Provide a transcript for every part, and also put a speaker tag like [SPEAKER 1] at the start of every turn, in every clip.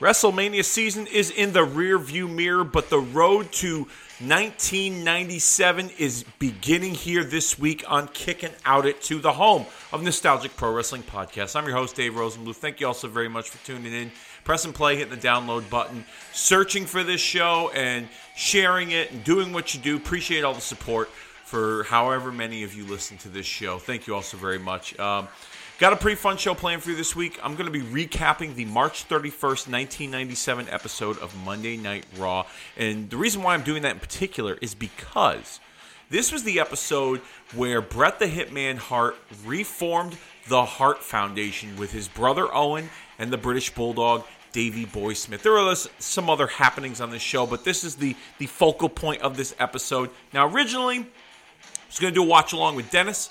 [SPEAKER 1] WrestleMania season is in the rear view mirror, but the road to 1997 is beginning here this week on Kicking Out at 2 the home of Nostalgic Pro Wrestling Podcast. I'm your host, Dave Rosenbluth. Thank you all so very much for tuning in. Press and play, hitting the download button, searching for this show and sharing it and doing what you do. Appreciate all the support for however many of you listen to this show. Thank you all so very much. Um, Got a pretty fun show planned for you this week. I'm going to be recapping the March 31st, 1997 episode of Monday Night Raw. And the reason why I'm doing that in particular is because this was the episode where Bret the Hitman Hart reformed the Hart Foundation with his brother Owen and the British Bulldog Davey Boy Smith. There are some other happenings on this show, but this is the, the focal point of this episode. Now, originally, I was going to do a watch along with Dennis.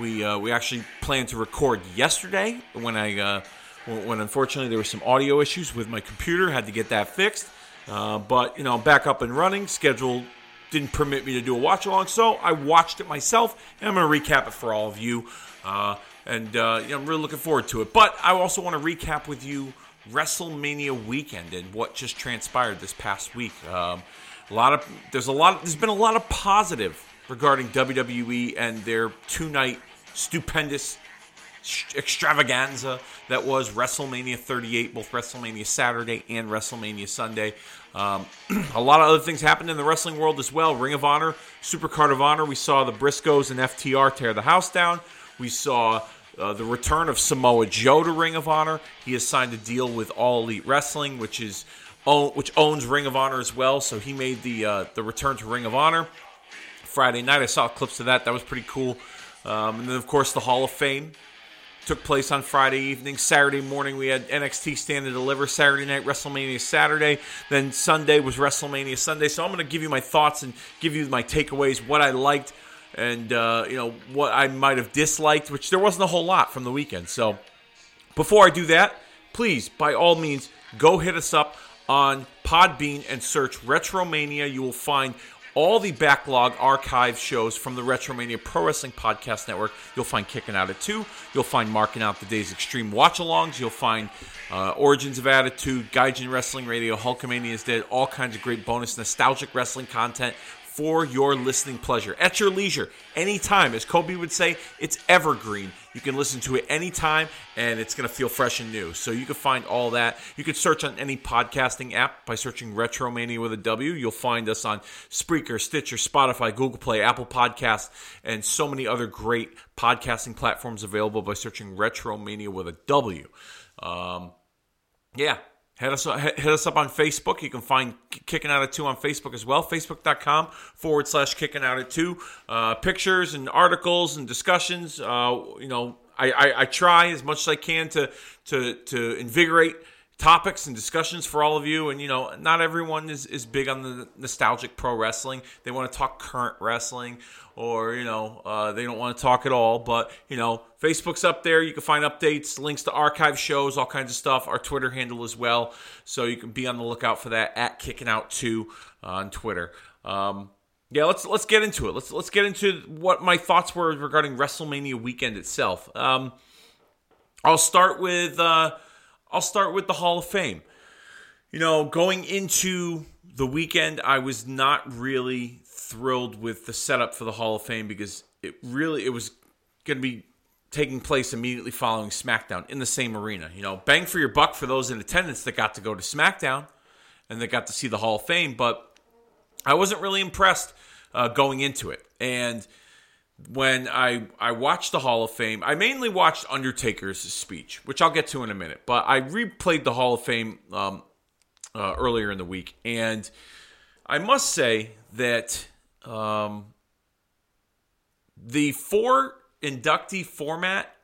[SPEAKER 1] We uh, we actually planned to record yesterday when I uh, when unfortunately there were some audio issues with my computer. Had to get that fixed. Uh, but you know, back up and running. Schedule didn't permit me to do a watch along, so I watched it myself, and I'm going to recap it for all of you. Uh, and uh, you know, I'm really looking forward to it. But I also want to recap with you WrestleMania weekend and what just transpired this past week. Um, a lot of there's a lot. There's been a lot of positive regarding WWE and their two night stupendous extravaganza that was WrestleMania 38, both WrestleMania Saturday and WrestleMania Sunday. Um, a lot of other things happened in the wrestling world as well. Ring of Honor, Supercard of Honor. We saw the Briscoes and FTR tear the house down. We saw uh, the return of Samoa Joe to Ring of Honor. He has signed a deal with All Elite Wrestling, which is which owns Ring of Honor as well. So he made the uh, the return to Ring of Honor Friday night. I saw clips of that. That was pretty cool. Um, and then, of course, the Hall of Fame took place on Friday evening. Saturday morning, we had NXT Stand and Deliver. Saturday night, WrestleMania Saturday. Then Sunday was WrestleMania Sunday. So I'm going to give you my thoughts and give you my takeaways, what I liked, and uh, you know what I might have disliked, which there wasn't a whole lot from the weekend. So before I do that, please, by all means, go hit us up on Podbean and search Retromania. You will find all the backlog archive shows from the Retromania Pro Wrestling Podcast Network. You'll find Kicking Out at 2. You'll find Marking Out the Day's Extreme Watch Alongs. You'll find uh, Origins of Attitude, Gaijin Wrestling Radio, Hulkamania is Dead, all kinds of great bonus nostalgic wrestling content for your listening pleasure at your leisure, anytime. As Kobe would say, it's evergreen. You can listen to it anytime and it's going to feel fresh and new. So you can find all that. You can search on any podcasting app by searching Retromania with a W. You'll find us on Spreaker, Stitcher, Spotify, Google Play, Apple Podcasts, and so many other great podcasting platforms available by searching Retromania with a W. Um, yeah, Hit us, hit us up on Facebook. You can find Kicking Out at 2 on Facebook as well. Facebook.com forward slash Kicking Out at 2. Uh, pictures and articles and discussions. Uh, you know, I, I, I, try as much as I can to, to, to invigorate topics and discussions for all of you. And, you know, not everyone is, is big on the nostalgic pro wrestling. They want to talk current wrestling or you know uh, they don't want to talk at all. But you know facebook's up there. You can find updates links to archive shows all kinds of stuff. Our twitter handle as well. So you can be on the lookout for that at kicking out 2 on twitter. Um, yeah let's let's get into it. Let's let's get into what my thoughts were regarding wrestlemania weekend itself. Um, i'll start with uh, i'll start with the hall of fame you know going into the weekend i was not really thrilled with the setup for the Hall of Fame because it really it was going to be taking place immediately following SmackDown in the same arena. You know, bang for your buck for those in attendance that got to go to SmackDown and that got to see the Hall of Fame, but I wasn't really impressed uh, going into it. And when I I watched the Hall of Fame, I mainly watched Undertaker's speech, which I'll get to in a minute. But I replayed the Hall of Fame um, uh, earlier in the week, and I must say that um, the four inductee format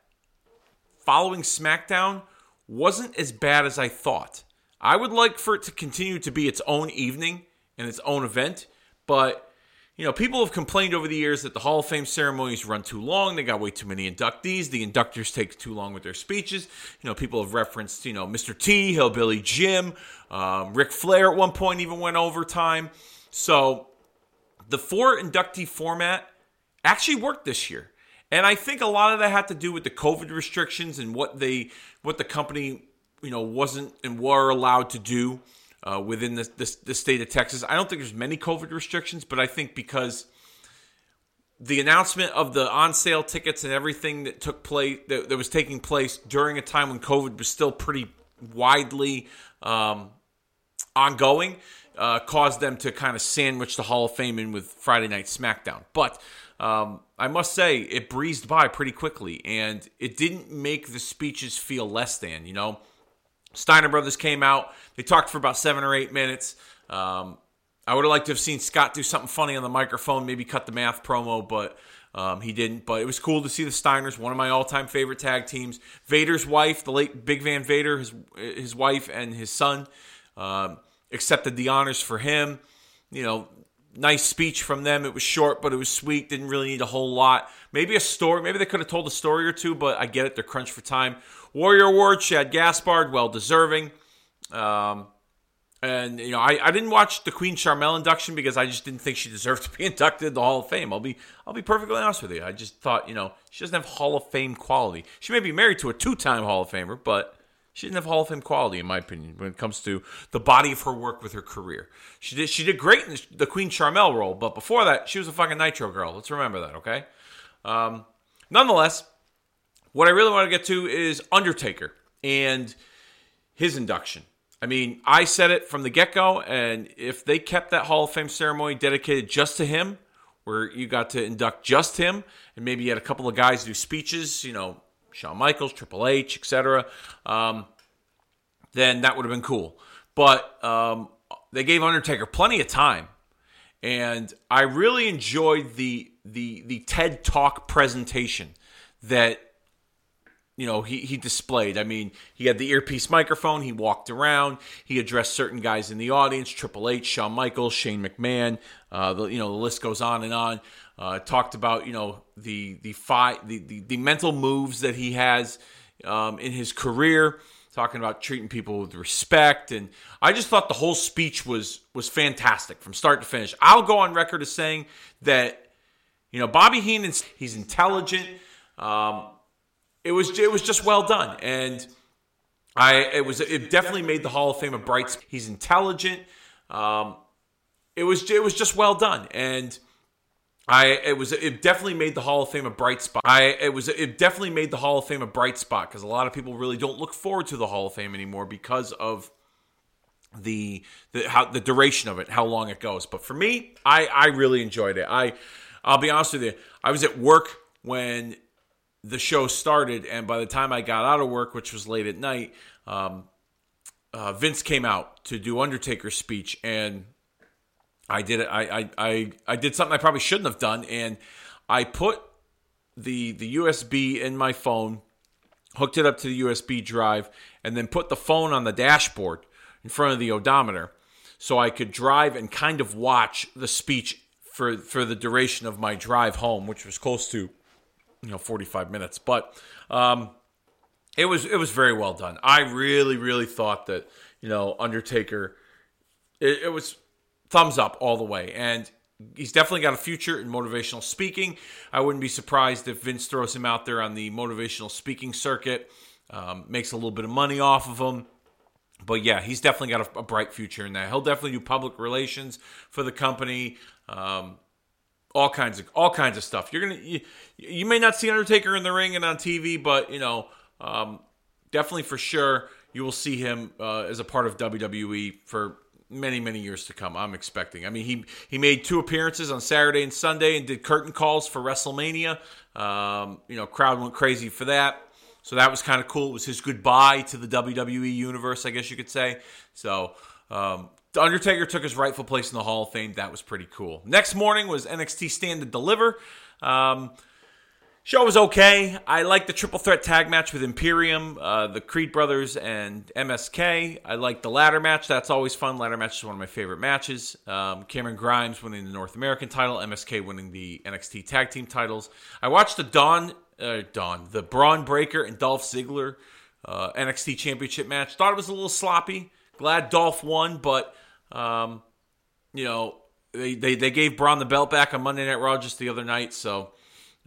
[SPEAKER 1] following SmackDown wasn't as bad as I thought. I would like for it to continue to be its own evening and its own event, but you know, people have complained over the years that the Hall of Fame ceremonies run too long. They got way too many inductees. The inductors take too long with their speeches. You know, people have referenced, you know, Mr. T, Hillbilly Jim, um, Ric Flair at one point even went overtime. So the four inductee format actually worked this year. And I think a lot of that had to do with the COVID restrictions and what they what the company you you know wasn't and were allowed to do uh, within the, the, the state of Texas. I don't think there's many COVID restrictions, but I think because the announcement of the on sale tickets and everything that took place that, that, was taking place during a time when COVID was still pretty widely um, ongoing uh, caused them to kind of sandwich the Hall of Fame in with Friday Night SmackDown. But um, I must say, it breezed by pretty quickly, and it didn't make the speeches feel less than. You know, Steiner Brothers came out, they talked for about seven or eight minutes. Um, I would have liked to have seen Scott do something funny on the microphone, maybe cut the math promo, but um, he didn't. But it was cool to see the Steiners, one of my all-time favorite tag teams. Vader's wife, the late Big Van Vader, his his wife and his son um, accepted the honors for him. You know, nice speech from them. It was short, but it was sweet. Didn't really need a whole lot. Maybe a story. Maybe they could have told a story or two, but I get it. They're crunched for time. Warrior Award, Shad Gaspard, well deserving. Um, and you know, I, I didn't watch the Queen Sharmell induction because I just didn't think she deserved to be inducted in the Hall of Fame. I'll be I'll be perfectly honest with you. I just thought, you know, she doesn't have Hall of Fame quality. She may be married to a two-time Hall of Famer, but she didn't have Hall of Fame quality, in my opinion, when it comes to the body of her work with her career. She did she did great in the Queen Sharmell role, but before that, she was a fucking Nitro girl. Let's remember that, okay? Um, nonetheless, what I really want to get to is Undertaker and his induction. I mean, I said it from the get go, and if they kept that Hall of Fame ceremony dedicated just to him, where you got to induct just him, and maybe you had a couple of guys do speeches, you know, Shawn Michaels, Triple H, etc., um, then that would have been cool. But um, they gave Undertaker plenty of time, and I really enjoyed the the the TED Talk presentation that you know, he, he displayed. I mean, he had the earpiece microphone. He walked around. He addressed certain guys in the audience: Triple H, Shawn Michaels, Shane McMahon. Uh, the, you know, the list goes on and on. Uh, talked about you know the the five the, the, the mental moves that he has um, in his career. Talking about treating people with respect, and I just thought the whole speech was was fantastic from start to finish. I'll go on record as saying that you know Bobby Heenan, he's intelligent. Um, it was it was just well done, and I it was it definitely made the Hall of Fame a bright. He's intelligent. Um, it was it was just well done, and I it was it definitely made the Hall of Fame a bright spot. I it was it definitely made the Hall of Fame a bright spot because a lot of people really don't look forward to the Hall of Fame anymore because of the the how the duration of it, how long it goes. But for me, I I really enjoyed it. I I'll be honest with you, I was at work when the show started, and by the time I got out of work, which was late at night, um, uh, Vince came out to do Undertaker's speech, and I did it. I, I I did something I probably shouldn't have done, and I put the the USB in my phone, hooked it up to the USB drive, and then put the phone on the dashboard in front of the odometer, so I could drive and kind of watch the speech for for the duration of my drive home, which was close to you know 45 minutes but um, it was it was very well done i really really thought that you know undertaker it, it was thumbs up all the way and he's definitely got a future in motivational speaking i wouldn't be surprised if vince throws him out there on the motivational speaking circuit um, makes a little bit of money off of him but yeah, he's definitely got a, a, bright future in that. He'll definitely do public relations for the company. Um, all kinds of all kinds of stuff. You're gonna you, you may not see Undertaker in the ring and on TV, but you know um, definitely for sure you will see him uh, as a part of WWE for many many years to come. I'm expecting. I mean he he made two appearances on Saturday and Sunday and did curtain calls for WrestleMania. Um, you know crowd went crazy for that. So that was kind of cool. It was his goodbye to the WWE universe, I guess you could say. So um, the Undertaker took his rightful place in the Hall of Fame. That was pretty cool. Next morning was NXT Stand and Deliver. Um, show was okay. I like the triple threat tag match with Imperium, uh, the Creed brothers, and MSK. I like the ladder match. That's always fun. Ladder match is one of my favorite matches. Um, Cameron Grimes winning the North American title, MSK winning the NXT tag team titles. I watched the Dawn, uh, Dawn, the Bron Breakker and Dolph Ziggler uh, NXT Championship match. Thought it was a little sloppy. Glad Dolph won, but um, you know they, they they gave Bron the belt back on Monday Night Raw just the other night, so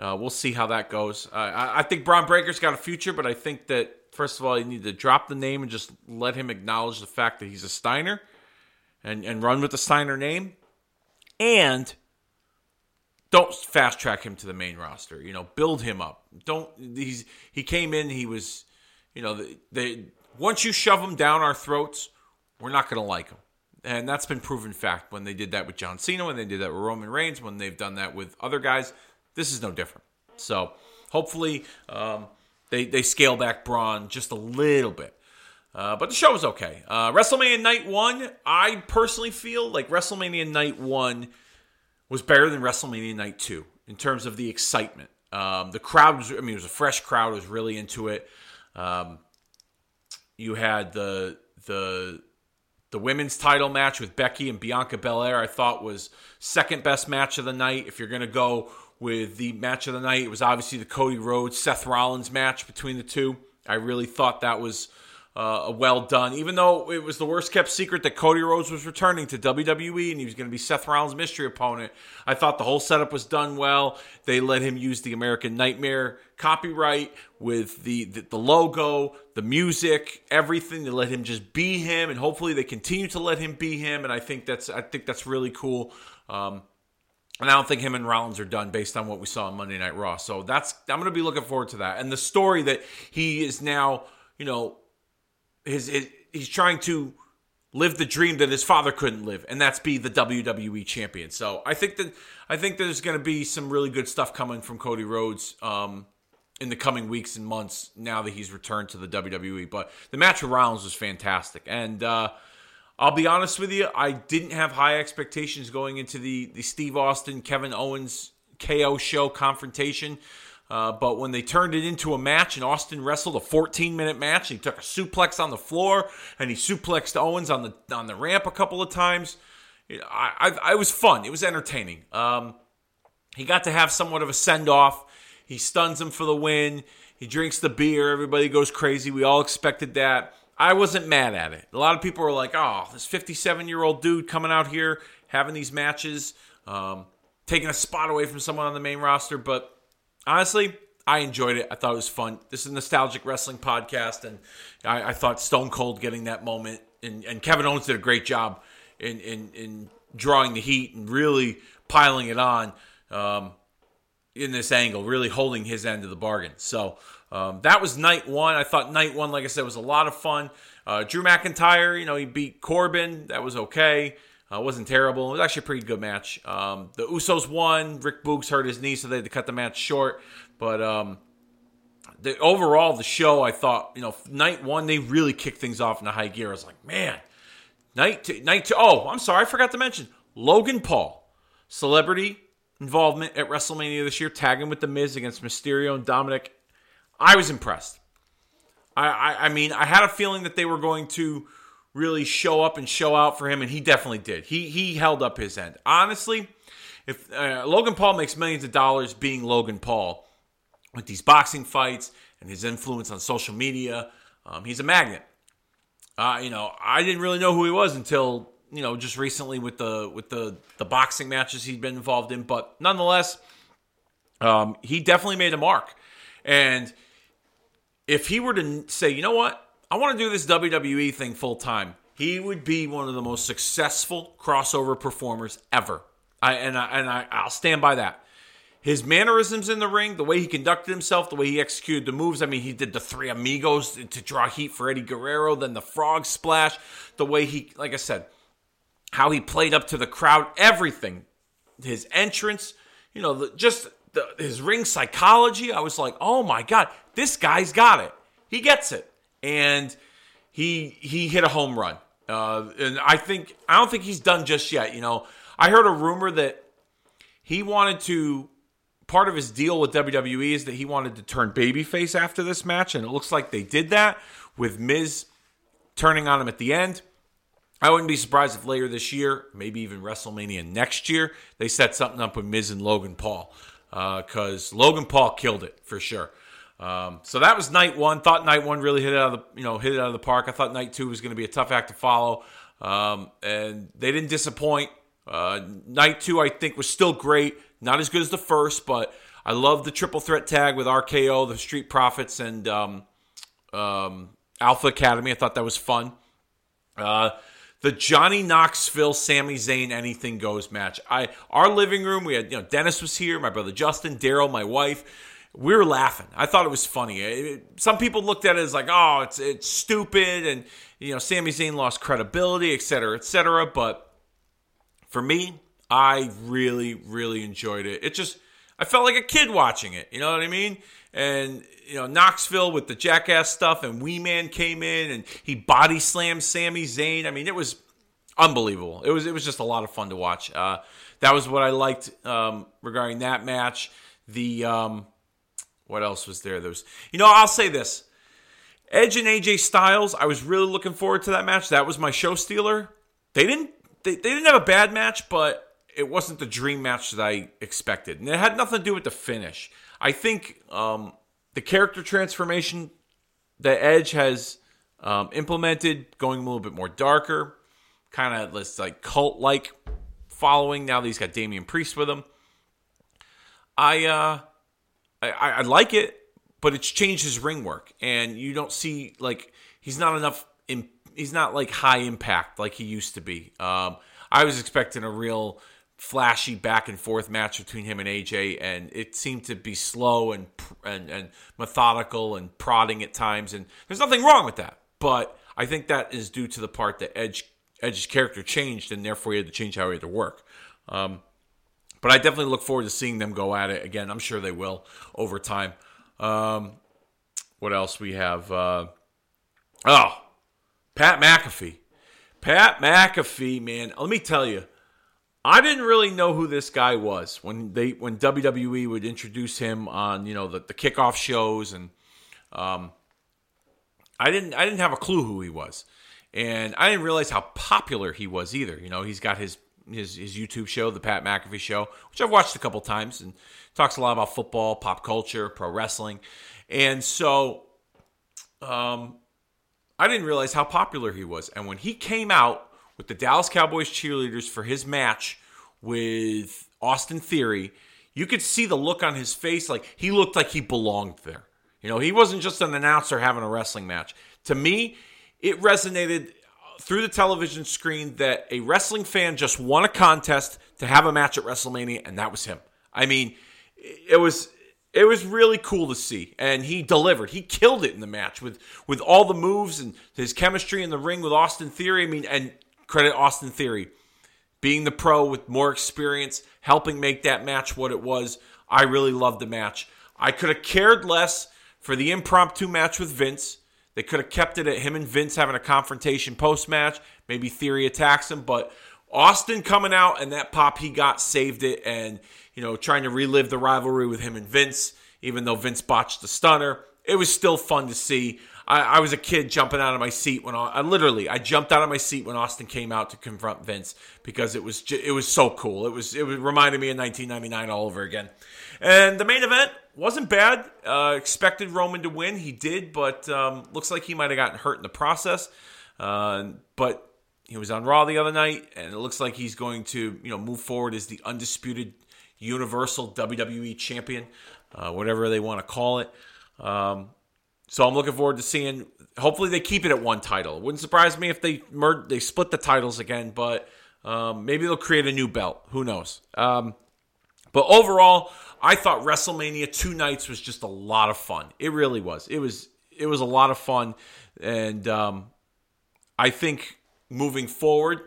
[SPEAKER 1] uh, we'll see how that goes. Uh, I, I think Bron Breakker's got a future, but I think that First of all, you need to drop the name and just let him acknowledge the fact that he's a Steiner and, and run with the Steiner name. And don't fast track him to the main roster. You know, build him up. Don't he's he came in, he was, you know, they, they once you shove him down our throats, we're not going to like him. And that's been proven fact when they did that with John Cena, when they did that with Roman Reigns, when they've done that with other guys. This is no different. So hopefully um, they, they scale back Bron just a little bit. Uh, but the show was okay. Uh, WrestleMania Night 1, I personally feel like WrestleMania Night 1 was better than WrestleMania Night 2 in terms of the excitement. Um, the crowd was, I mean, it was a fresh crowd, was really into it. Um, you had the, the, the women's title match with Becky and Bianca Belair, I thought was second best match of the night. If you're going to go with the match of the night, it was obviously the Cody Rhodes Seth Rollins match between the two. I really thought that was uh, well done. Even though it was the worst kept secret that Cody Rhodes was returning to WWE and he was going to be Seth Rollins' mystery opponent, I thought the whole setup was done well. They let him use the American Nightmare copyright with the, the, the logo, the music, everything. They let him just be him, and hopefully they continue to let him be him. And I think that's I think that's really cool. Um, and I don't think him and Rollins are done based on what we saw on Monday Night Raw. So that's I'm going to be looking forward to that. And the story that he is now, you know, his, his he's trying to live the dream that his father couldn't live, and that's be the WWE champion. So I think that I think there's going to be some really good stuff coming from Cody Rhodes um, in the coming weeks and months now that he's returned to the WWE. But the match with Rollins was fantastic, and uh, I'll be honest with you, I didn't have high expectations going into the the Steve Austin Kevin Owens KO show confrontation. Uh, but when they turned it into a match and Austin wrestled a 14 minute match, he took a suplex on the floor and he suplexed Owens on the on the ramp a couple of times. I, I, I was fun. It was entertaining. Um, he got to have somewhat of a send off. He stuns him for the win. He drinks the beer. Everybody goes crazy. We all expected that. I wasn't mad at it. A lot of people were like, "Oh, this 57 year old dude coming out here having these matches, um, taking a spot away from someone on the main roster." But honestly, I enjoyed it. I thought it was fun. This is a nostalgic wrestling podcast, and I, I thought Stone Cold getting that moment, and, and, Kevin Owens did a great job in, in, in drawing the heat and really piling it on um, in this angle, really holding his end of the bargain. So um, that was night one. I thought night one, like I said, was a lot of fun. Uh, Drew McIntyre, you know, he beat Corbin. That was okay. Uh, wasn't terrible. It was actually a pretty good match. Um, the Usos won. Rick Boogs hurt his knee, so they had to cut the match short. But um, the overall, the show, I thought, you know, night one they really kicked things off in a high gear. I was like, man, night two, night two. Oh, I'm sorry, I forgot to mention Logan Paul, celebrity involvement at WrestleMania this year, tagging with the Miz against Mysterio and Dominic. I was impressed. I, I, I mean, I had a feeling that they were going to really show up and show out for him, and he definitely did. He he held up his end. Honestly, if uh, Logan Paul makes millions of dollars being Logan Paul with these boxing fights and his influence on social media, um, he's a magnet. Uh, you know, I didn't really know who he was until you know just recently with the with the the boxing matches he'd been involved in, but nonetheless, um, he definitely made a mark. And if he were to say, you know what, I want to do this WWE thing full time. He would be one of the most successful crossover performers ever. I, and I, and I, I'll stand by that. His mannerisms in the ring, the way he conducted himself, the way he executed the moves. I mean, he did the three amigos to draw heat for Eddie Guerrero, then the frog splash, the way he, like I said, how he played up to the crowd, everything. His entrance, you know, the, just the, his ring psychology. I was like, oh my God, this guy's got it. He gets it and he he hit a home run. Uh, and I think I don't think he's done just yet. You know, I heard a rumor that he wanted to. Part of his deal with WWE is that he wanted to turn babyface after this match, and it looks like they did that with Miz turning on him at the end. I wouldn't be surprised if later this year, maybe even WrestleMania next year, they set something up with Miz and Logan Paul because uh, Logan Paul killed it for sure. Um, so that was night one. Thought night one really hit it out of the you know hit it out of the park. I thought night two was going to be a tough act to follow, um, and they didn't disappoint. Uh, night two I think was still great, not as good as the first, but I love the triple threat tag with RK-Bro, the Street Profits, and um, um, Alpha Academy. I thought that was fun. Uh, the Johnny Knoxville, Sami Zayn, anything goes match. I our living room. We had you know Dennis was here, my brother Justin, Daryl, my wife. We were laughing. I thought it was funny. It, some people looked at it as like, oh, it's it's stupid, and you know, Sami Zayn lost credibility, et cetera, et cetera. But for me, I really, really enjoyed it. It just, I felt like a kid watching it. You know what I mean? And you know, Knoxville with the jackass stuff, and Wee Man came in and he body slammed Sami Zayn. I mean, it was unbelievable. It was it was just a lot of fun to watch. Uh, that was what I liked um, regarding that match. The um, what else was there? There was, you know, I'll say this: Edge and AJ Styles. I was really looking forward to that match. That was my show stealer. They didn't they, they didn't have a bad match, but it wasn't the dream match that I expected, and it had nothing to do with the finish. I think um, the character transformation that Edge has um, implemented, going a little bit more darker, kind of this like cult like following. Now that he's got Damian Priest with him, I, uh, I I like it, but it's changed his ring work, and you don't see like he's not enough. In, he's not like high impact like he used to be. Um, I was expecting a real flashy back and forth match between him and AJ, and it seemed to be slow and and, and methodical and prodding at times. And there's nothing wrong with that, but I think that is due to the part that Edge Edge's character changed, and therefore he had to change how he had to work. Um, but I definitely look forward to seeing them go at it again. I'm sure they will over time. Um, what else we have? Uh, oh, Pat McAfee. Pat McAfee, man. Let me tell you, I didn't really know who this guy was when they when WWE would introduce him on you know the, the kickoff shows and um, I didn't I didn't have a clue who he was and I didn't realize how popular he was either. You know he's got his his his YouTube show, the Pat McAfee Show, which I've watched a couple times and talks a lot about football, pop culture, pro wrestling, and so um, I didn't realize how popular he was. And when he came out with the Dallas Cowboys cheerleaders for his match with Austin Theory, you could see the look on his face like he looked like he belonged there. You know, he wasn't just an announcer having a wrestling match. To me, it resonated through the television screen that a wrestling fan just won a contest to have a match at WrestleMania, and that was him. I mean, it was it was really cool to see and he delivered he killed it in the match with with all the moves and his chemistry in the ring with austin theory i mean and credit Austin Theory. Being the pro with more experience, helping make that match what it was. I really loved the match. I could have cared less for the impromptu match with Vince. They could have kept it at him and Vince having a confrontation post match. Maybe Theory attacks him, but Austin coming out and that pop he got saved it and, you know, trying to relive the rivalry with him and Vince, even though Vince botched the stunner. It was still fun to see. I, I, was a kid jumping out of my seat when I, I, literally I jumped out of my seat when Austin came out to confront Vince because it was it was so cool. It was it reminded me of 1999 all over again. And the main event wasn't bad. Uh, expected Roman to win. He did, but um, looks like he might have gotten hurt in the process. Uh, but he was on Raw the other night, and it looks like he's going to you know move forward as the undisputed Universal WWE Champion, uh, whatever they want to call it. Um, so I'm looking forward to seeing. Hopefully, they keep it at one title. It wouldn't surprise me if they mer- they split the titles again, but um, maybe they'll create a new belt. Who knows? Um, but overall, I thought WrestleMania two nights was just a lot of fun. It really was. It was it was a lot of fun, and um, I think moving forward,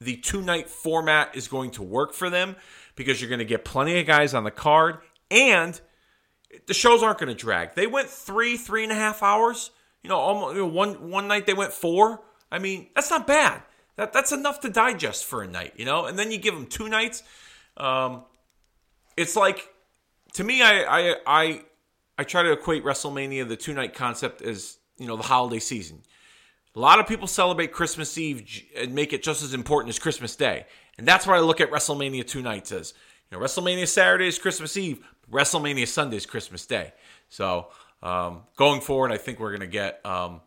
[SPEAKER 1] the two night format is going to work for them because you're going to get plenty of guys on the card and the shows aren't going to drag. They went three, three and a half hours. You know, almost you know, one one night they went four. I mean, that's not bad. That that's enough to digest for a night. You know, and then you give them two nights. Um, it's like to me, I I I I try to equate WrestleMania, the two night concept, as you know the holiday season. A lot of people celebrate Christmas Eve and make it just as important as Christmas Day, and that's why I look at WrestleMania two nights as. You know, WrestleMania Saturday is Christmas Eve, WrestleMania Sunday is Christmas Day. So um, going forward, I think we're to get. Um,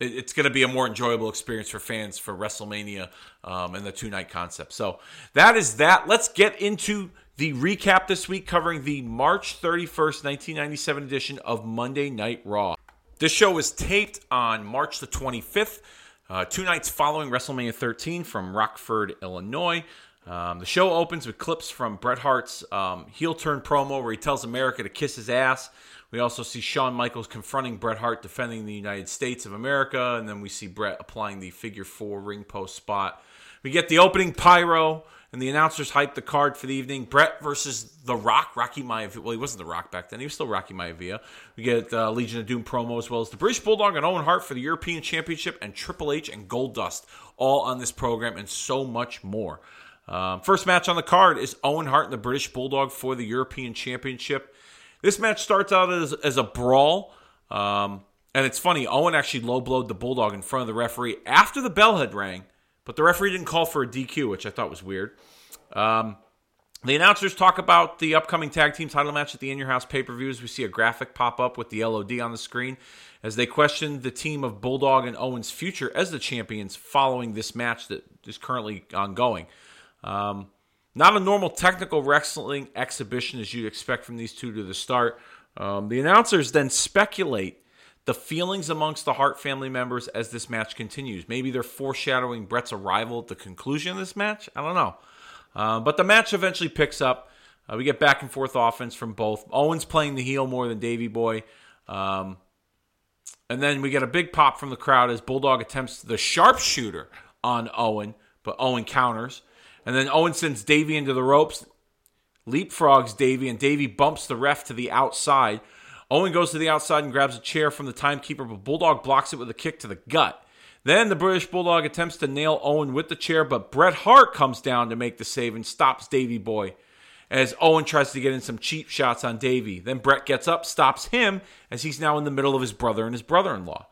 [SPEAKER 1] it, it's going to be a more enjoyable experience for fans for WrestleMania um, and the two night concept. So that is that. Let's get into the recap this week covering the March 31st, 1997 edition of Monday Night Raw. This show was taped on March the 25th, uh, two nights following WrestleMania 13 from Rockford, Illinois. Um, the show opens with clips from Bret Hart's um, heel turn promo where he tells America to kiss his ass. We also see Shawn Michaels confronting Bret Hart defending the United States of America, and then we see Bret applying the figure four ring post spot. We get the opening pyro, and the announcers hyped the card for the evening. Bret versus The Rock, Rocky Maivia. Well, he wasn't The Rock back then. He was still Rocky Maivia. We get uh, Legion of Doom promo as well as the British Bulldog and Owen Hart for the European Championship and Triple H and Goldust all on this program and so much more. Um, first match on the card is Owen Hart and the British Bulldog for the European Championship. This match starts out as, as a brawl. Um, and it's funny, Owen actually low blowed the Bulldog in front of the referee after the bell had rang, but the referee didn't call for a DQ, which I thought was weird. Um, the announcers talk about the upcoming tag team title match at the In Your House pay per views. We see a graphic pop up with the LOD on the screen as they question the team of Bulldog and Owen's future as the champions following this match that is currently ongoing. Um, not a normal technical wrestling exhibition as you'd expect from these two to the start. Um, the announcers then speculate the feelings amongst the Hart family members as this match continues. Maybe they're foreshadowing Bret's arrival at the conclusion of this match. I don't know. Uh, but the match eventually picks up. Uh, we get back and forth offense from both. Owens playing the heel more than Davey Boy. Um, and then we get a big pop from the crowd as Bulldog attempts the sharpshooter on Owen, but Owen counters. And then Owen sends Davey into the ropes, leapfrogs Davey, and Davey bumps the ref to the outside. Owen goes to the outside and grabs a chair from the timekeeper, but Bulldog blocks it with a kick to the gut. Then the British Bulldog attempts to nail Owen with the chair, but Bret Hart comes down to make the save and stops Davey Boy as Owen tries to get in some cheap shots on Davey. Then Bret gets up, stops him, as he's now in the middle of his brother and his brother in law.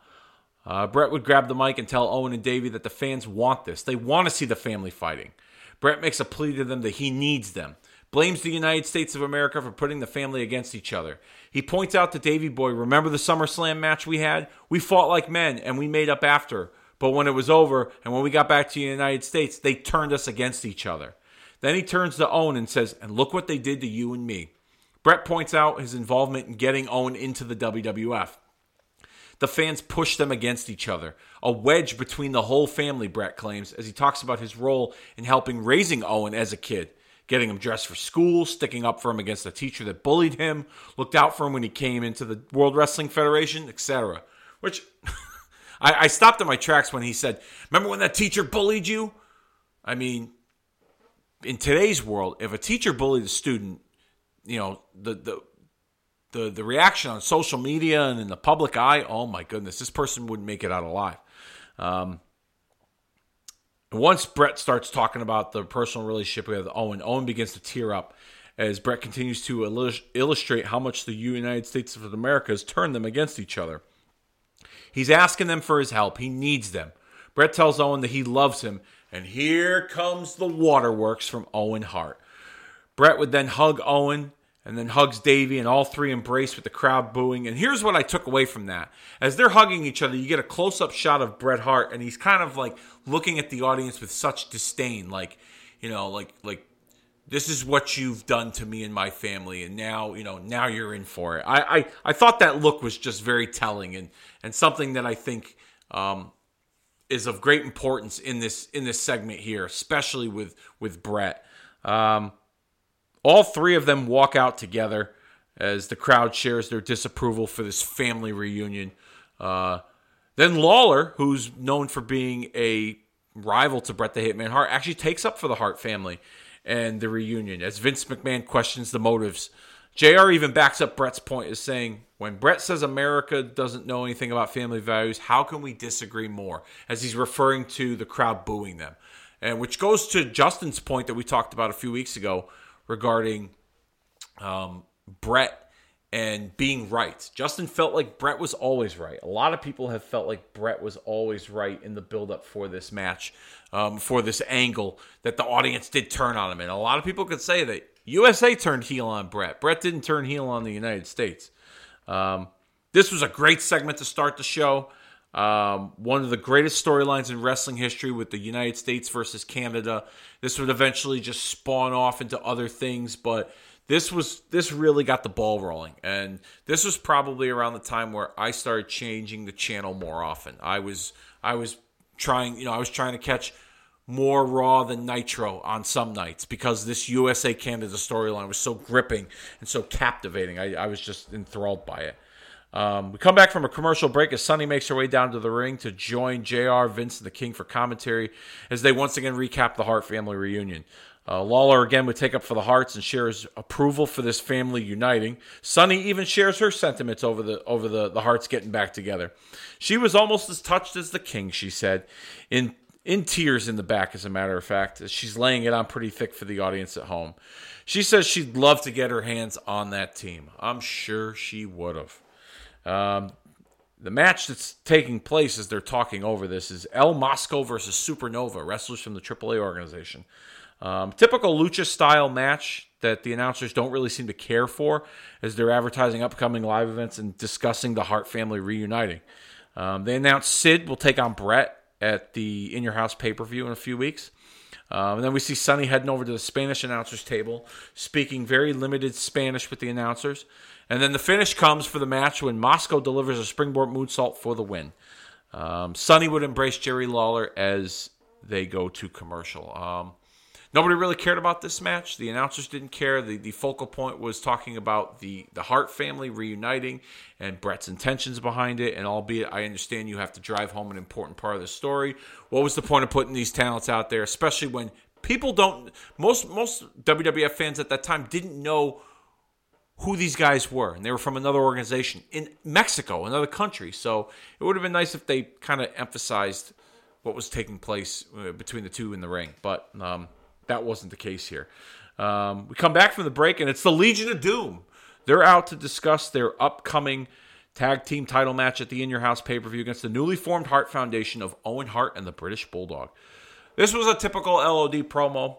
[SPEAKER 1] Uh, Bret would grab the mic and tell Owen and Davey that the fans want this. They want to see the family fighting. Bret makes a plea to them that he needs them. Blames the United States of America for putting the family against each other. He points out to Davey Boy, remember the SummerSlam match we had? We fought like men and we made up after. But when it was over and when we got back to the United States, they turned us against each other. Then he turns to Owen and says, And look what they did to you and me. Bret points out his involvement in getting Owen into the WWF. The fans push them against each other. A wedge between the whole family, Bret claims, as he talks about his role in helping raising Owen as a kid, getting him dressed for school, sticking up for him against a teacher that bullied him, looked out for him when he came into the World Wrestling Federation, etc. Which I, I stopped in my tracks when he said, Remember when that teacher bullied you? I mean, in today's world, if a teacher bullied a student, you know, the, the the the reaction on social media and in the public eye, oh my goodness, this person wouldn't make it out alive. Um, once Bret starts talking about the personal relationship with Owen, Owen begins to tear up as Bret continues to illustrate how much the United States of America has turned them against each other. He's asking them for his help. He needs them. Bret tells Owen that he loves him, and here comes the waterworks from Owen Hart. Bret would then hug Owen and then hugs Davey, and all three embrace with the crowd booing. And here's what I took away from that. As they're hugging each other, you get a close up shot of Bret Hart, and he's kind of like looking at the audience with such disdain, like, you know, like, like, this is what you've done to me and my family, and now, you know, now you're in for it. I, I, I thought that look was just very telling and, and something that I think um, is of great importance in this in this segment here, especially with with Bret. Um, all three of them walk out together as the crowd shares their disapproval for this family reunion. Uh, then Lawler, who's known for being a rival to Bret the Hitman Hart, actually takes up for the Hart family and the reunion as Vince McMahon questions the motives. JR even backs up Bret's point as saying, when Bret says America doesn't know anything about family values, how can we disagree more? As he's referring to the crowd booing them. And which goes to Justin's point that we talked about a few weeks ago regarding um, Bret and being right. Justin felt like Bret was always right. A lot of people have felt like Bret was always right in the build-up for this match, um, for this angle that the audience did turn on him. And a lot of people could say that USA turned heel on Bret. Bret didn't turn heel on the United States. Um, this was a great segment to start the show. Um, one of the greatest storylines in wrestling history with the United States versus Canada. This would eventually just spawn off into other things, but this was this really got the ball rolling, and this was probably around the time where I started changing the channel more often. I was I was trying, you know, I was trying to catch more Raw than Nitro on some nights because this USA Canada storyline was so gripping and so captivating. I, I was just enthralled by it. Um, we come back from a commercial break as Sunny makes her way down to the ring to join JR, Vince, and the King for commentary as they once again recap the Hart family reunion. Uh, Lawler again would take up for the Harts and shares approval for this family uniting. Sunny even shares her sentiments over the over the, the Harts getting back together. She was almost as touched as the King, she said, in in tears in the back, as a matter of fact. She's laying it on pretty thick for the audience at home. She says she'd love to get her hands on that team. I'm sure she would have. Um, the match that's taking place as they're talking over this is El Mosco versus Supernova, wrestlers from the AAA organization. Um, typical lucha style match that the announcers don't really seem to care for as they're advertising upcoming live events and discussing the Hart family reuniting. Um, they announced Sid will take on Bret at the In Your House pay per view in a few weeks. Um, and then we see Sunny heading over to the Spanish announcers table, speaking very limited Spanish with the announcers. And then the finish comes for the match when Mosco delivers a springboard moonsault for the win. Um, Sunny would embrace Jerry Lawler as they go to commercial. Um, nobody really cared about this match. The announcers didn't care. The, the focal point was talking about the, the Hart family reuniting and Bret's intentions behind it. And albeit I understand you have to drive home an important part of the story, what was the point of putting these talents out there, especially when people don't most most WWF fans at that time didn't know who these guys were, and they were from another organization in Mexico, another country. So it would have been nice if they kind of emphasized what was taking place uh, between the two in the ring, but um, that wasn't the case here. Um, we come back from the break, and it's the Legion of Doom. They're out to discuss their upcoming tag team title match at the In Your House pay per view against the newly formed Hart Foundation of Owen Hart and the British Bulldog. This was a typical LOD promo.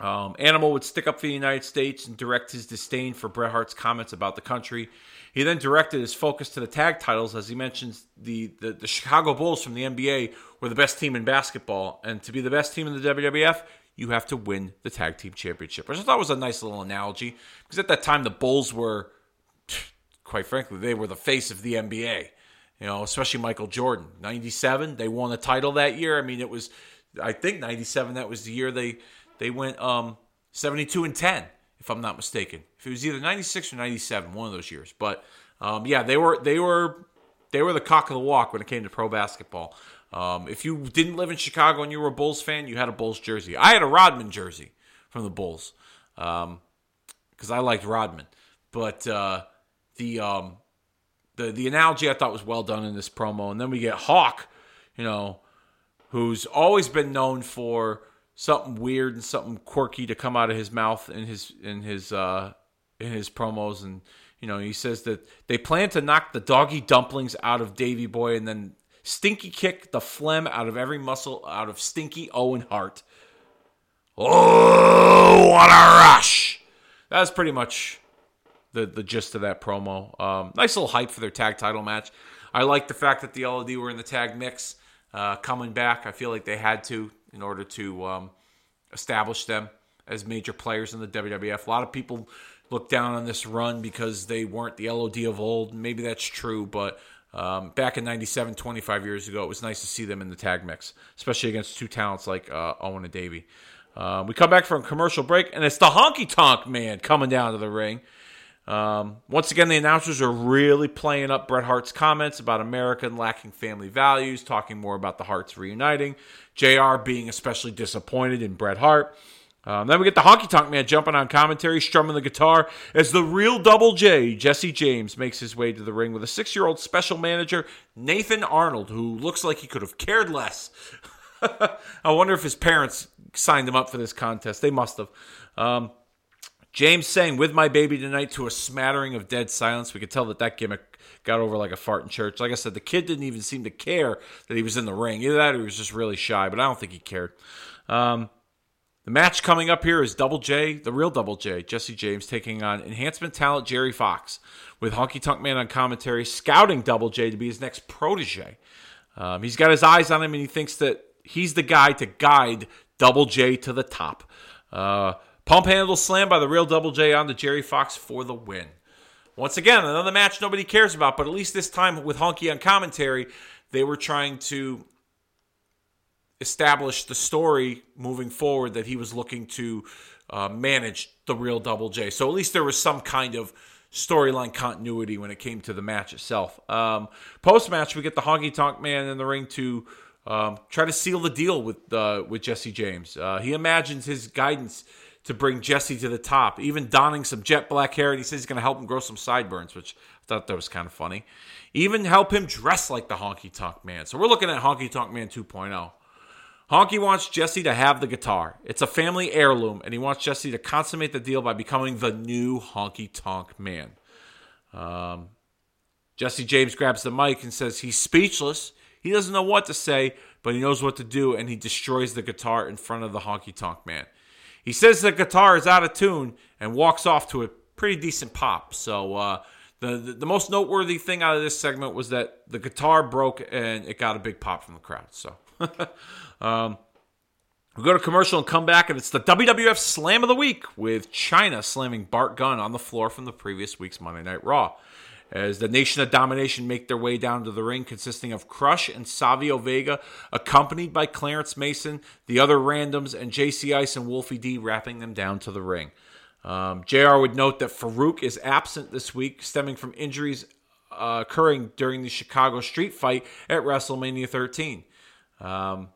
[SPEAKER 1] Um, Animal would stick up for the United States and direct his disdain for Bret Hart's comments about the country. He then directed his focus to the tag titles as he mentions the, the, the Chicago Bulls from the NBA were the best team in basketball. And to be the best team in the WWF, you have to win the tag team championship, which I thought was a nice little analogy because at that time the Bulls were, quite frankly, they were the face of the NBA. You know, especially Michael Jordan. 97, they won a title that year. I mean, it was, I think 97, that was the year they they went um, 72 and 10, if I'm not mistaken. If it was either 96 or 97, one of those years. But um, yeah, they were they were they were the cock of the walk when it came to pro basketball. Um, if you didn't live in Chicago and you were a Bulls fan, you had a Bulls jersey. I had a Rodman jersey from the Bulls because um, I liked Rodman. But uh, the um, the the analogy I thought was well done in this promo, and then we get Hawk, you know, who's always been known for something weird and something quirky to come out of his mouth in his in his uh, in his promos, and you know he says that they plan to knock the doggy dumplings out of Davey Boy and then stinky kick the phlegm out of every muscle out of Stinky Owen Hart. Oh, what a rush! That's pretty much the the gist of that promo. Um, nice little hype for their tag title match. I like the fact that the LOD were in the tag mix uh, coming back. I feel like they had to in order to um, establish them as major players in the WWF. A lot of people look down on this run because they weren't the LOD of old. Maybe that's true, but um, back in 97, 25 years ago, it was nice to see them in the tag mix, especially against two talents like uh, Owen and Davey. Uh, we come back from a commercial break, and it's the Honky Tonk Man coming down to the ring. Um, once again, the announcers are really playing up Bret Hart's comments about America and lacking family values, talking more about the Harts reuniting, JR being especially disappointed in Bret Hart. Um, then we get the Honky Tonk Man jumping on commentary, strumming the guitar as the real Double J, Jesse James, makes his way to the ring with a six year old special manager, Nathan Arnold, who looks like he could have cared less. I wonder if his parents signed him up for this contest. They must have. Um, James saying "With My Baby Tonight" to a smattering of dead silence. We could tell that that gimmick got over like a fart in church. Like I said, the kid didn't even seem to care that he was in the ring. Either that, or he was just really shy. But I don't think he cared. Um, the match coming up here is Double J, the real Double J, Jesse James, taking on enhancement talent Jerry Fox, with Honky Tonk Man on commentary, scouting Double J to be his next protege. Um, he's got his eyes on him, and he thinks that he's the guy to guide Double J to the top. Uh, Pump handle slam by the real Double J on to Jerry Fox for the win. Once again, another match nobody cares about, but at least this time with Honky on commentary, they were trying to establish the story moving forward that he was looking to uh, manage the real Double J. So at least there was some kind of storyline continuity when it came to the match itself. Um, Post match, we get the Honky Tonk Man in the ring to um, try to seal the deal with uh, with Jesse James. Uh, he imagines his guidance to bring Jesse to the top, even donning some jet black hair, and he says he's going to help him grow some sideburns, which I thought that was kind of funny. Even help him dress like the Honky Tonk Man. So we're looking at Honky Tonk Man 2.0. Honky wants Jesse to have the guitar. It's a family heirloom, and he wants Jesse to consummate the deal by becoming the new Honky Tonk Man. Um, Jesse James grabs the mic and says he's speechless. He doesn't know what to say, but he knows what to do, and he destroys the guitar in front of the Honky Tonk Man. He says the guitar is out of tune and walks off to a pretty decent pop. So, uh, the, the, the most noteworthy thing out of this segment was that the guitar broke and it got a big pop from the crowd. So, um, we go to commercial and come back, and it's the WWF Slam of the Week with Chyna slamming Bart Gunn on the floor from the previous week's Monday Night Raw. As the Nation of Domination make their way down to the ring, consisting of Crush and Savio Vega, accompanied by Clarence Mason, the other randoms, and JC Ice and Wolfie D rapping them down to the ring. Um, JR would note that Faarooq is absent this week, stemming from injuries uh, occurring during the Chicago street fight at WrestleMania 13. Um,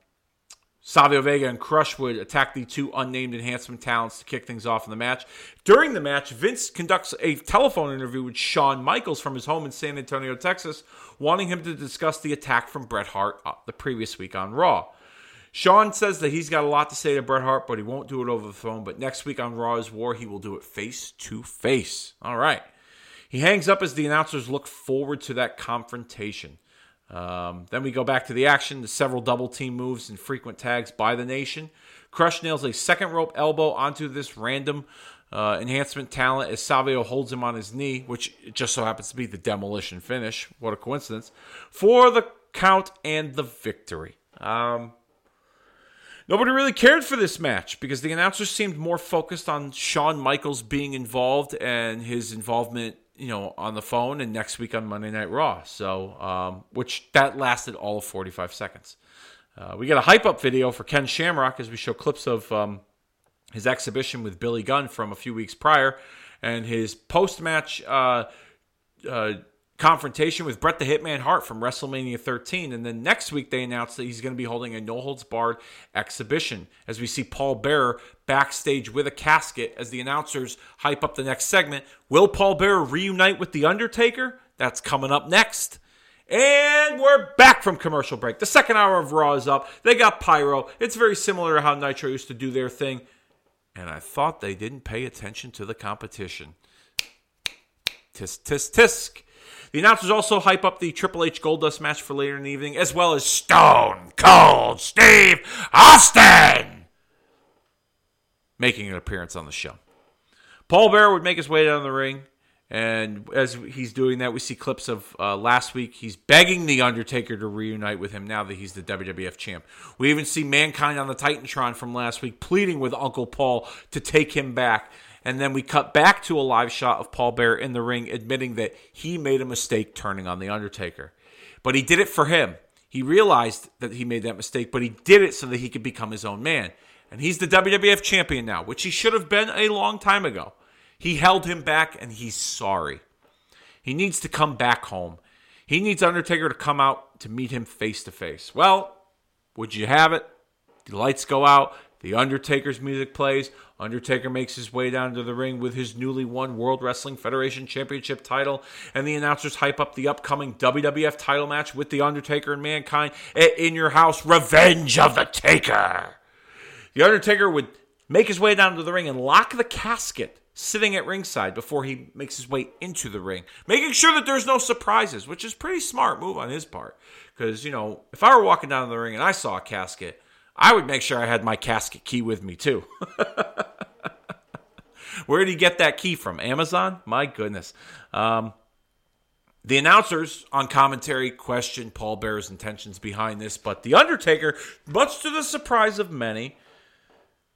[SPEAKER 1] Savio Vega and Crush would attack the two unnamed enhancement talents to kick things off in the match. During the match, Vince conducts a telephone interview with Shawn Michaels from his home in San Antonio, Texas, wanting him to discuss the attack from Bret Hart the previous week on Raw. Shawn says that he's got a lot to say to Bret Hart, but he won't do it over the phone. But next week on Raw's War, he will do it face to face. All right. He hangs up as the announcers look forward to that confrontation. Um, then we go back to the action, the several double team moves and frequent tags by the nation. Crush nails a second rope elbow onto this random uh, enhancement talent as Savio holds him on his knee, which just so happens to be the demolition finish. What a coincidence. For the count and the victory. Um, nobody really cared for this match because the announcers seemed more focused on Shawn Michaels being involved and his involvement you know, on the phone and next week on Monday Night Raw. So, um, which that lasted all of 45 seconds. Uh, we got a hype up video for Ken Shamrock as we show clips of um, his exhibition with Billy Gunn from a few weeks prior and his post match uh, uh, confrontation with Bret the Hitman Hart from WrestleMania 13. And then next week, they announced that he's going to be holding a no holds barred exhibition as we see Paul Bearer backstage with a casket as the announcers hype up the next segment. Will Paul Bearer reunite with The Undertaker? That's coming up next. And we're back from commercial break. The second hour of Raw is up. They got Pyro. It's very similar to how Nitro used to do their thing. And I thought they didn't pay attention to the competition. Tisk, tisk, tisk. The announcers also hype up the Triple H Goldust match for later in the evening, as well as Stone Cold Steve Austin making an appearance on the show. Paul Bearer would make his way down the ring, and as he's doing that, we see clips of uh, last week. He's begging The Undertaker to reunite with him now that he's the WWF champ. We even see Mankind on the Titantron from last week pleading with Uncle Paul to take him back. And then we cut back to a live shot of Paul Bearer in the ring admitting that he made a mistake turning on The Undertaker. But he did it for him. He realized that he made that mistake, but he did it so that he could become his own man. And he's the WWF champion now, which he should have been a long time ago. He held him back and he's sorry. He needs to come back home. He needs Undertaker to come out to meet him face to face. Well, would you have it? The lights go out. The Undertaker's music plays. Undertaker makes his way down to the ring with his newly won World Wrestling Federation Championship title, and the announcers hype up the upcoming WWF title match with The Undertaker and Mankind at In Your House Revenge of the Taker. The Undertaker would make his way down to the ring and lock the casket sitting at ringside before he makes his way into the ring, making sure that there's no surprises, which is pretty smart move on his part. Because, you know, if I were walking down to the ring and I saw a casket, I would make sure I had my casket key with me too. Where did he get that key from? Amazon? My goodness. Um, the announcers on commentary questioned Paul Bearer's intentions behind this, but The Undertaker, much to the surprise of many,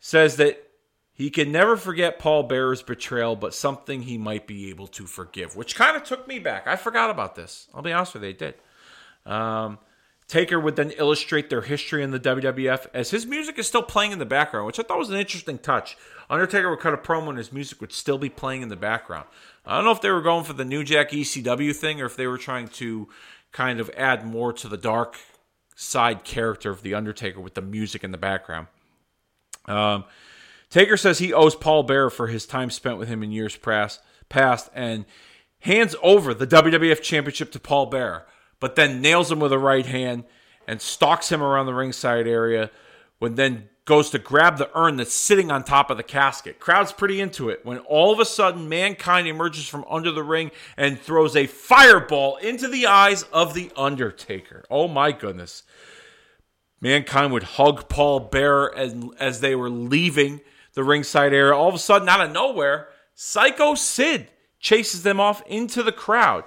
[SPEAKER 1] says that He can never forget Paul Bearer's betrayal, but something he might be able to forgive, which kind of took me back. I forgot about this. I'll be honest with you, I did. Um, Taker would then illustrate their history in the WWF as his music is still playing in the background, which I thought was an interesting touch. Undertaker would cut a promo and his music would still be playing in the background. I don't know if they were going for the New Jack ECW thing or if they were trying to kind of add more to the dark side character of The Undertaker with the music in the background. Um, Taker says he owes Paul Bearer for his time spent with him in years past, past and hands over the WWF Championship to Paul Bearer but then nails him with a right hand and stalks him around the ringside area when then goes to grab the urn that's sitting on top of the casket. Crowd's pretty into it when all of a sudden Mankind emerges from under the ring and throws a fireball into the eyes of the Undertaker. Oh my goodness. Mankind would hug Paul Bearer as, as they were leaving the ringside area. All of a sudden, out of nowhere, Psycho Sid chases them off into the crowd.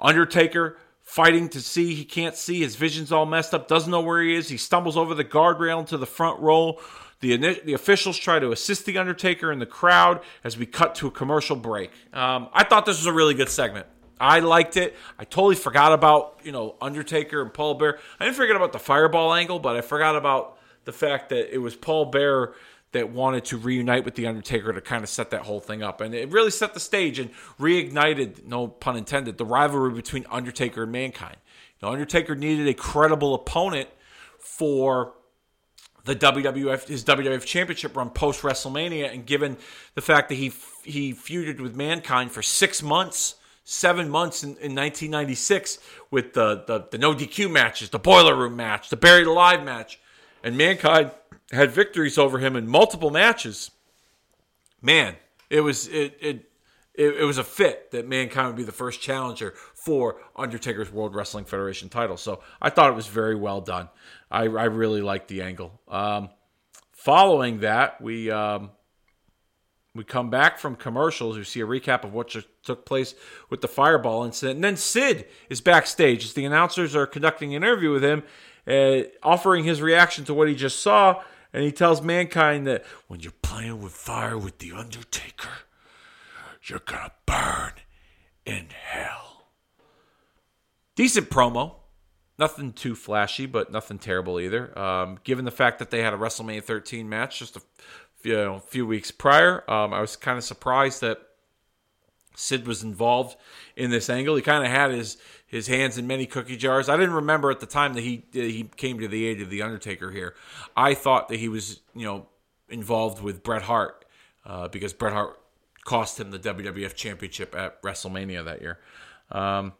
[SPEAKER 1] Undertaker fighting to see. He can't see. His vision's all messed up. Doesn't know where he is. He stumbles over the guardrail into the front row. The, the officials try to assist the Undertaker in the crowd as we cut to a commercial break. Um, I thought this was a really good segment. I liked it. I totally forgot about you know Undertaker and Paul Bear. I didn't forget about the fireball angle, but I forgot about the fact that it was Paul Bear that wanted to reunite with the Undertaker to kind of set that whole thing up, and it really set the stage and reignited, no pun intended, the rivalry between Undertaker and Mankind. You know, Undertaker needed a credible opponent for the WWF his WWF Championship run post WrestleMania, and given the fact that he he feuded with Mankind for six months, seven months in, in 1996 with the, the the no DQ matches, the Boiler Room match, the Buried Alive match, and Mankind had victories over him in multiple matches. Man, it was it it it, it was a fit that Mankind would be the first challenger for Undertaker's World Wrestling Federation title. So I thought it was very well done. I, I really liked the angle. Um, following that, we um, we come back from commercials. We see a recap of what took place with the Fireball incident, and then Sid is backstage as the announcers are conducting an interview with him, uh, offering his reaction to what he just saw. And he tells mankind that when you're playing with fire with the Undertaker, you're gonna burn in hell. Decent promo. Nothing too flashy, but nothing terrible either. Um, given the fact that they had a WrestleMania 13 match just a you know, few weeks prior, um, I was kind of surprised that Sid was involved in this angle. He kind of had his his hands in many cookie jars. I didn't remember at the time that he he came to the aid of the Undertaker here. I thought that he was you know involved with Bret Hart uh, because Bret Hart cost him the WWF Championship at WrestleMania that year. Um,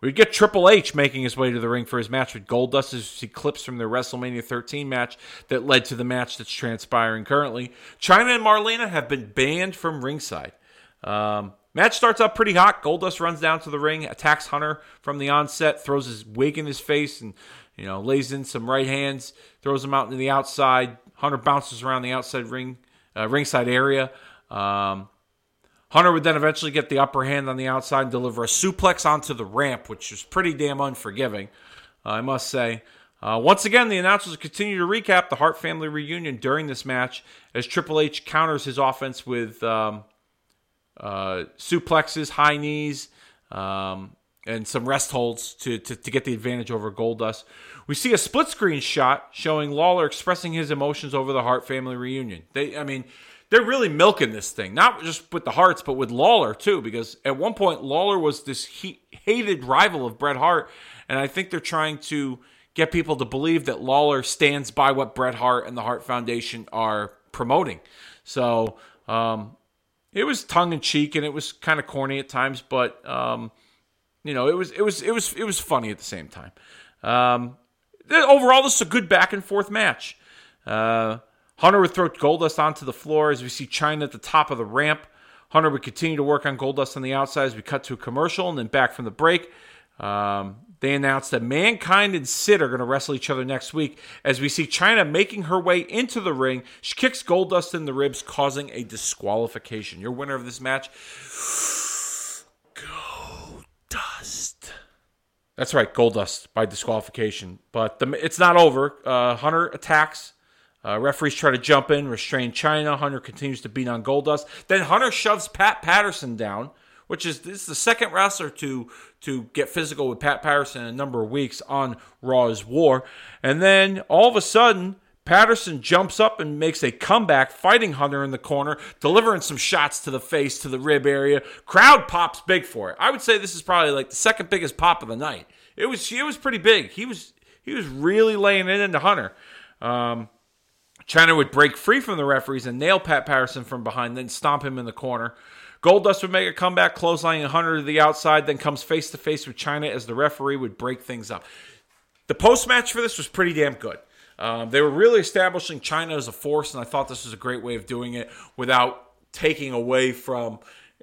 [SPEAKER 1] we get Triple H making his way to the ring for his match with Goldust as he clips from the WrestleMania 13 match that led to the match that's transpiring currently. Chyna and Marlena have been banned from ringside. Um, Match starts up pretty hot. Goldust runs down to the ring, attacks Hunter from the onset, throws his wig in his face, and you know lays in some right hands, throws him out to the outside. Hunter bounces around the outside ring, uh, ringside area. Um, Hunter would then eventually get the upper hand on the outside and deliver a suplex onto the ramp, which was pretty damn unforgiving, uh, I must say. Uh, once again, the announcers continue to recap the Hart family reunion during this match as Triple H counters his offense with um, uh, suplexes, high knees, um, and some rest holds to, to, to, get the advantage over Goldust. We see a split screen shot showing Lawler expressing his emotions over the Hart family reunion. They, I mean, they're really milking this thing, not just with the Harts, but with Lawler too, because at one point Lawler was this he- hated rival of Bret Hart, and I think they're trying to get people to believe that Lawler stands by what Bret Hart and the Hart Foundation are promoting. So um, it was tongue in cheek and it was kind of corny at times, but um, you know, it was it was it was it was funny at the same time. Um, overall, this is a good back and forth match. Uh, Hunter would throw Goldust onto the floor as we see Chyna at the top of the ramp. Hunter would continue to work on Goldust on the outside as we cut to a commercial and then back from the break. Um, they announced that Mankind and Sid are going to wrestle each other next week as we see Chyna making her way into the ring. She kicks Goldust in the ribs, causing a disqualification. Your winner of this match, Goldust. That's right, Goldust by disqualification. But the, it's not over. Uh, Hunter attacks Uh, referees try to jump in, restrain Chyna. Hunter continues to beat on Goldust. Then Hunter shoves Pat Patterson down, which is this is the second wrestler to to get physical with Pat Patterson in a number of weeks on Raw's War. And then all of a sudden, Patterson jumps up and makes a comeback, fighting Hunter in the corner, delivering some shots to the face, to the rib area. Crowd pops big for it. I would say this is probably like the second biggest pop of the night. It was it was pretty big. He was he was really laying it into Hunter. Um, Chyna would break free from the referees and nail Pat Patterson from behind, then stomp him in the corner. Goldust would make a comeback, clotheslining Hunter to the outside, then comes face to face with Chyna as the referee would break things up. The post match for this was pretty damn good. Um, they were really establishing Chyna as a force, and I thought this was a great way of doing it without taking away from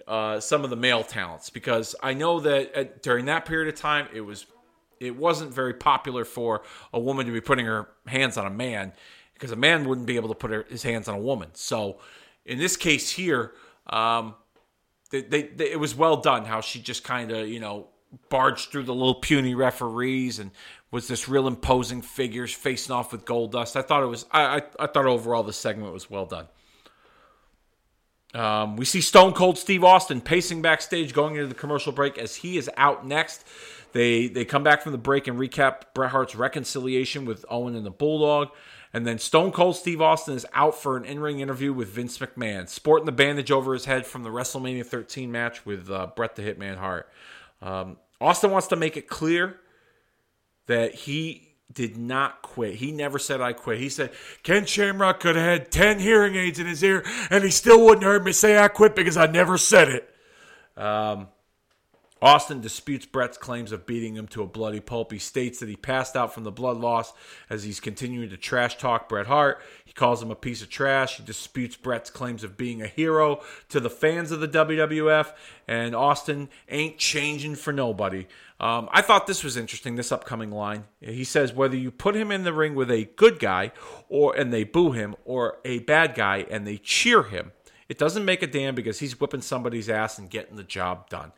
[SPEAKER 1] uh, some of the male talents. Because I know that at, during that period of time, it was it wasn't very popular for a woman to be putting her hands on a man because a man wouldn't be able to put his hands on a woman. So in this case here, um, they, they, they, it was well done how she just kind of you know barged through the little puny referees and was this real imposing figures facing off with Goldust. I thought it was I, I, I thought overall the segment was well done. Um, we see Stone Cold Steve Austin pacing backstage going into the commercial break as he is out next. They they come back from the break and recap Bret Hart's reconciliation with Owen and the Bulldog. And then Stone Cold Steve Austin is out for an in ring interview with Vince McMahon, sporting the bandage over his head from the WrestleMania 13 match with uh, Bret the Hitman Hart. Um, Austin wants to make it clear that he did not quit. He never said I quit. He said Ken Shamrock could have had 10 hearing aids in his ear and he still wouldn't heard me say I quit because I never said it. Um, Austin disputes Bret's claims of beating him to a bloody pulp. He states that he passed out from the blood loss as he's continuing to trash talk Bret Hart. He calls him a piece of trash. He disputes Bret's claims of being a hero to the fans of the WWF. And Austin ain't changing for nobody. Um, I thought this was interesting. This upcoming line. He says whether you put him in the ring with a good guy, or and they boo him, or a bad guy and they cheer him, it doesn't make a damn because he's whipping somebody's ass and getting the job done.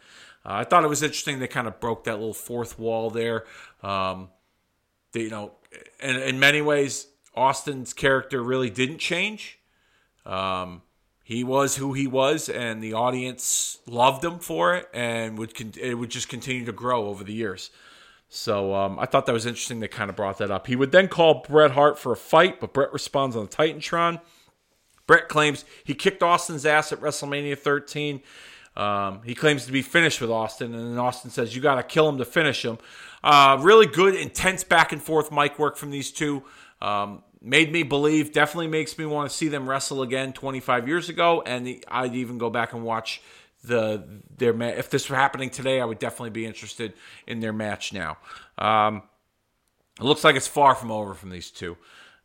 [SPEAKER 1] Uh, I thought it was interesting. They kind of broke that little fourth wall there. Um, they, you know, in, in many ways, Austin's character really didn't change. Um, he was who he was, and the audience loved him for it, and would con- it would just continue to grow over the years. So um, I thought that was interesting. They kind of brought that up. He would then call Bret Hart for a fight, but Bret responds on the Titantron. Bret claims he kicked Austin's ass at WrestleMania 13 um, he claims to be finished with Austin, and then Austin says, You got to kill him to finish him. Uh, really good, intense back and forth mic work from these two. Um, made me believe, definitely makes me want to see them wrestle again 25 years ago. And the, I'd even go back and watch the their match. if this were happening today, I would definitely be interested in their match now. Um, it looks like it's far from over from these two.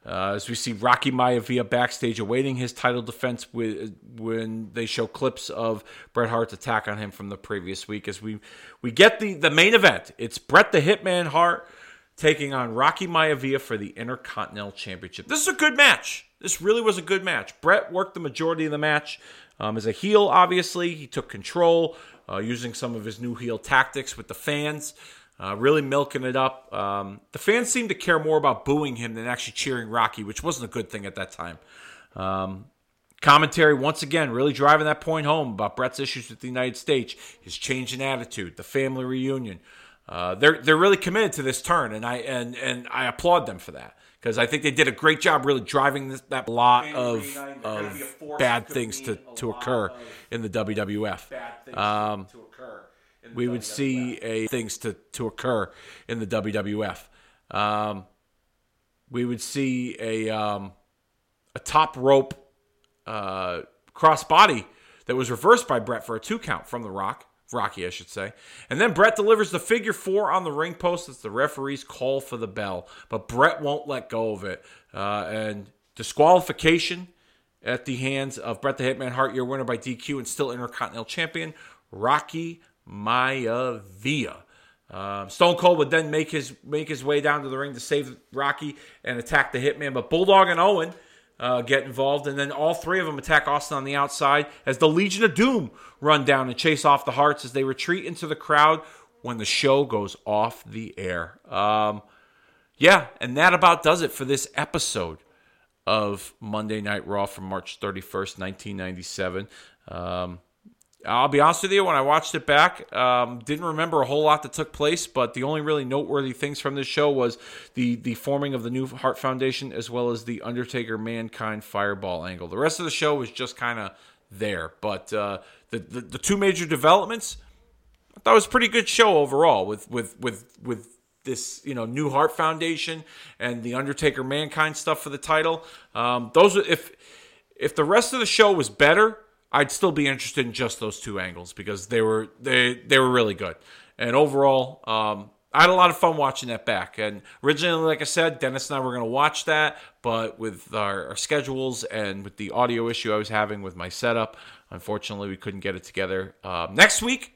[SPEAKER 1] Uh, as we see Rocky Maivia backstage awaiting his title defense with, when they show clips of Bret Hart's attack on him from the previous week. As we we get the the main event, it's Bret the Hitman Hart taking on Rocky Maivia for the Intercontinental Championship. This is a good match. This really was a good match. Bret worked the majority of the match um, as a heel. Obviously, he took control uh, using some of his new heel tactics with the fans uh, really milking it up. Um, the fans seemed to care more about booing him than actually cheering Rocky, which wasn't a good thing at that time. Um, commentary, once again, really driving that point home about Bret's issues with the United States, his change in attitude, the family reunion. Uh, they're they're really committed to this turn, and I and and I applaud them for that because I think they did a great job, really driving this, that lot of of bad things to to occur in the WWF. We would see a things to, to occur in the WWF. Um, we would see a um, a top rope uh, crossbody that was reversed by Bret for a two count from the Rock. Rocky, I should say. And then Bret delivers the figure four on the ring post as the referees call for the bell. But Bret won't let go of it. Uh, and disqualification at the hands of Bret the Hitman Hart, your winner by DQ and still Intercontinental Champion, Rocky Maivia. Um, Stone Cold would then make his make his way down to the ring to save Rocky and attack the Hitman, but Bulldog and Owen uh, get involved, and then all three of them attack Austin on the outside as the Legion of Doom run down and chase off the Harts as they retreat into the crowd when the show goes off the air. Um, yeah, and that about does it for this episode of Monday Night Raw from March 31st, 1997. Um, I'll be honest with you, when I watched it back, um, didn't remember a whole lot that took place, but the only really noteworthy things from this show was the the forming of the new Hart Foundation as well as the Undertaker Mankind Fireball angle. The rest of the show was just kind of there, but uh, the, the the two major developments, I thought was a pretty good show overall with with with with this you know new Hart Foundation and the Undertaker Mankind stuff for the title. Um, those if if the rest of the show was better I'd still be interested in just those two angles because they were they they were really good. And overall, um, I had a lot of fun watching that back. And originally, like I said, Dennis and I were going to watch that, but with our, our, schedules and with the audio issue I was having with my setup, unfortunately, we couldn't get it together. Uh, next week,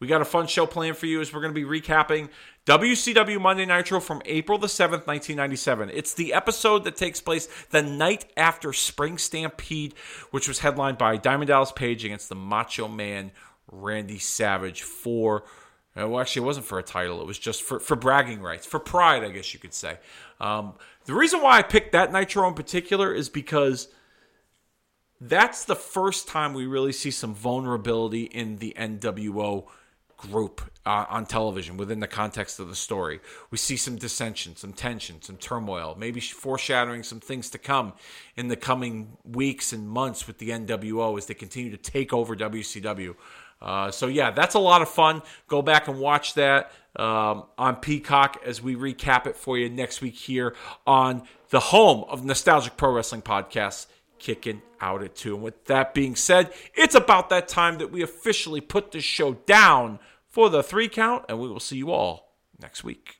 [SPEAKER 1] we got a fun show planned for you as we're going to be recapping WCW Monday Nitro from April the 7th, 1997. It's the episode that takes place the night after Spring Stampede, which was headlined by Diamond Dallas Page against the Macho Man Randy Savage for. Uh, well, actually, it wasn't for a title. It was just for, for bragging rights, for pride, I guess you could say. Um, the reason why I picked that Nitro in particular is because that's the first time we really see some vulnerability in the NWO group uh, on television within the context of the story. We see some dissension, some tension, some turmoil, maybe foreshadowing some things to come in the coming weeks and months with the NWO as they continue to take over WCW. Uh, so, yeah, that's a lot of fun. Go back and watch that um, on Peacock as we recap it for you next week here on the home of Nostalgic Pro Wrestling Podcasts kicking out at two. And with that being said, it's about that time that we officially put this show down for the three count, and we will see you all next week.